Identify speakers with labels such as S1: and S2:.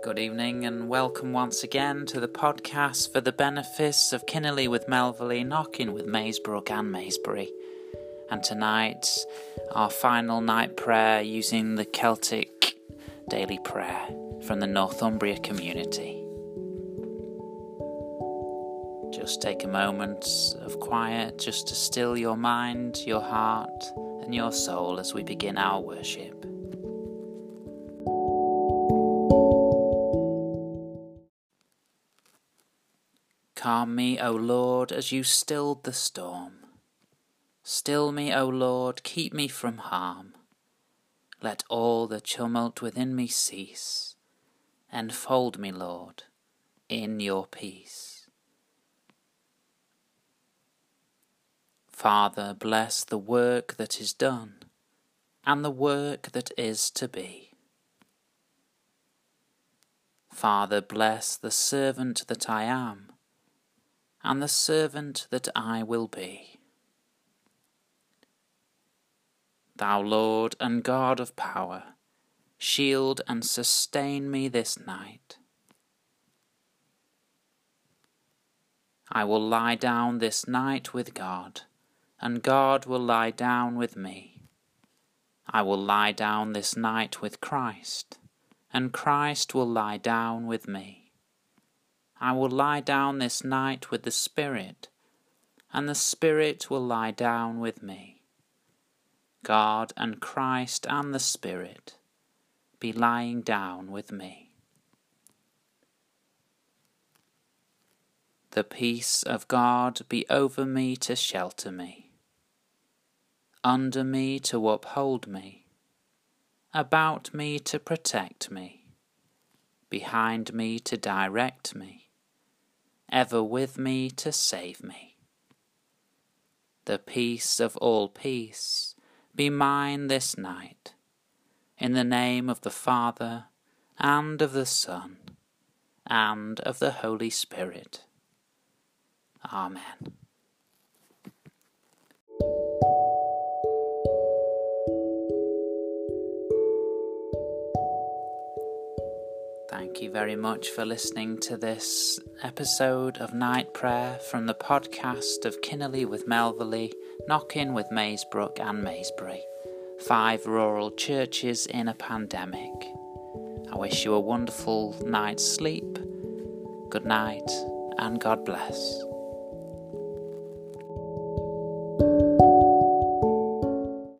S1: Good evening and welcome once again to the podcast for the benefice of Kinnerley with Melverley, Knockin with Maesbrook and Maesbury. And tonight, our final night prayer using the Celtic daily prayer from the Northumbria community. Just take a moment of quiet just to still your mind, your heart, and your soul as we begin our worship. Calm me, O Lord, as you stilled the storm. Still me, O Lord, keep me from harm. Let all the tumult within me cease. Enfold me, Lord, in your peace. Father, bless the work that is done and the work that is to be. Father, bless the servant that I am and the servant that I will be. Thou Lord and God of power, shield and sustain me this night. I will lie down this night with God, and God will lie down with me. I will lie down this night with Christ, and Christ will lie down with me. I will lie down this night with the Spirit, and the Spirit will lie down with me. God and Christ and the Spirit be lying down with me. The peace of God be over me to shelter me, under me to uphold me, about me to protect me, behind me to direct me ever with me to save me. The peace of all peace be mine this night, in the name of the Father, and of the Son, and of the Holy Spirit. Amen. Thank you very much for listening to this episode of Night Prayer from the podcast of Kinnerley with Melverley, Knockin with Maesbrook and Maesbury, five rural churches in a pandemic. I wish you a wonderful night's sleep. Good night and God bless.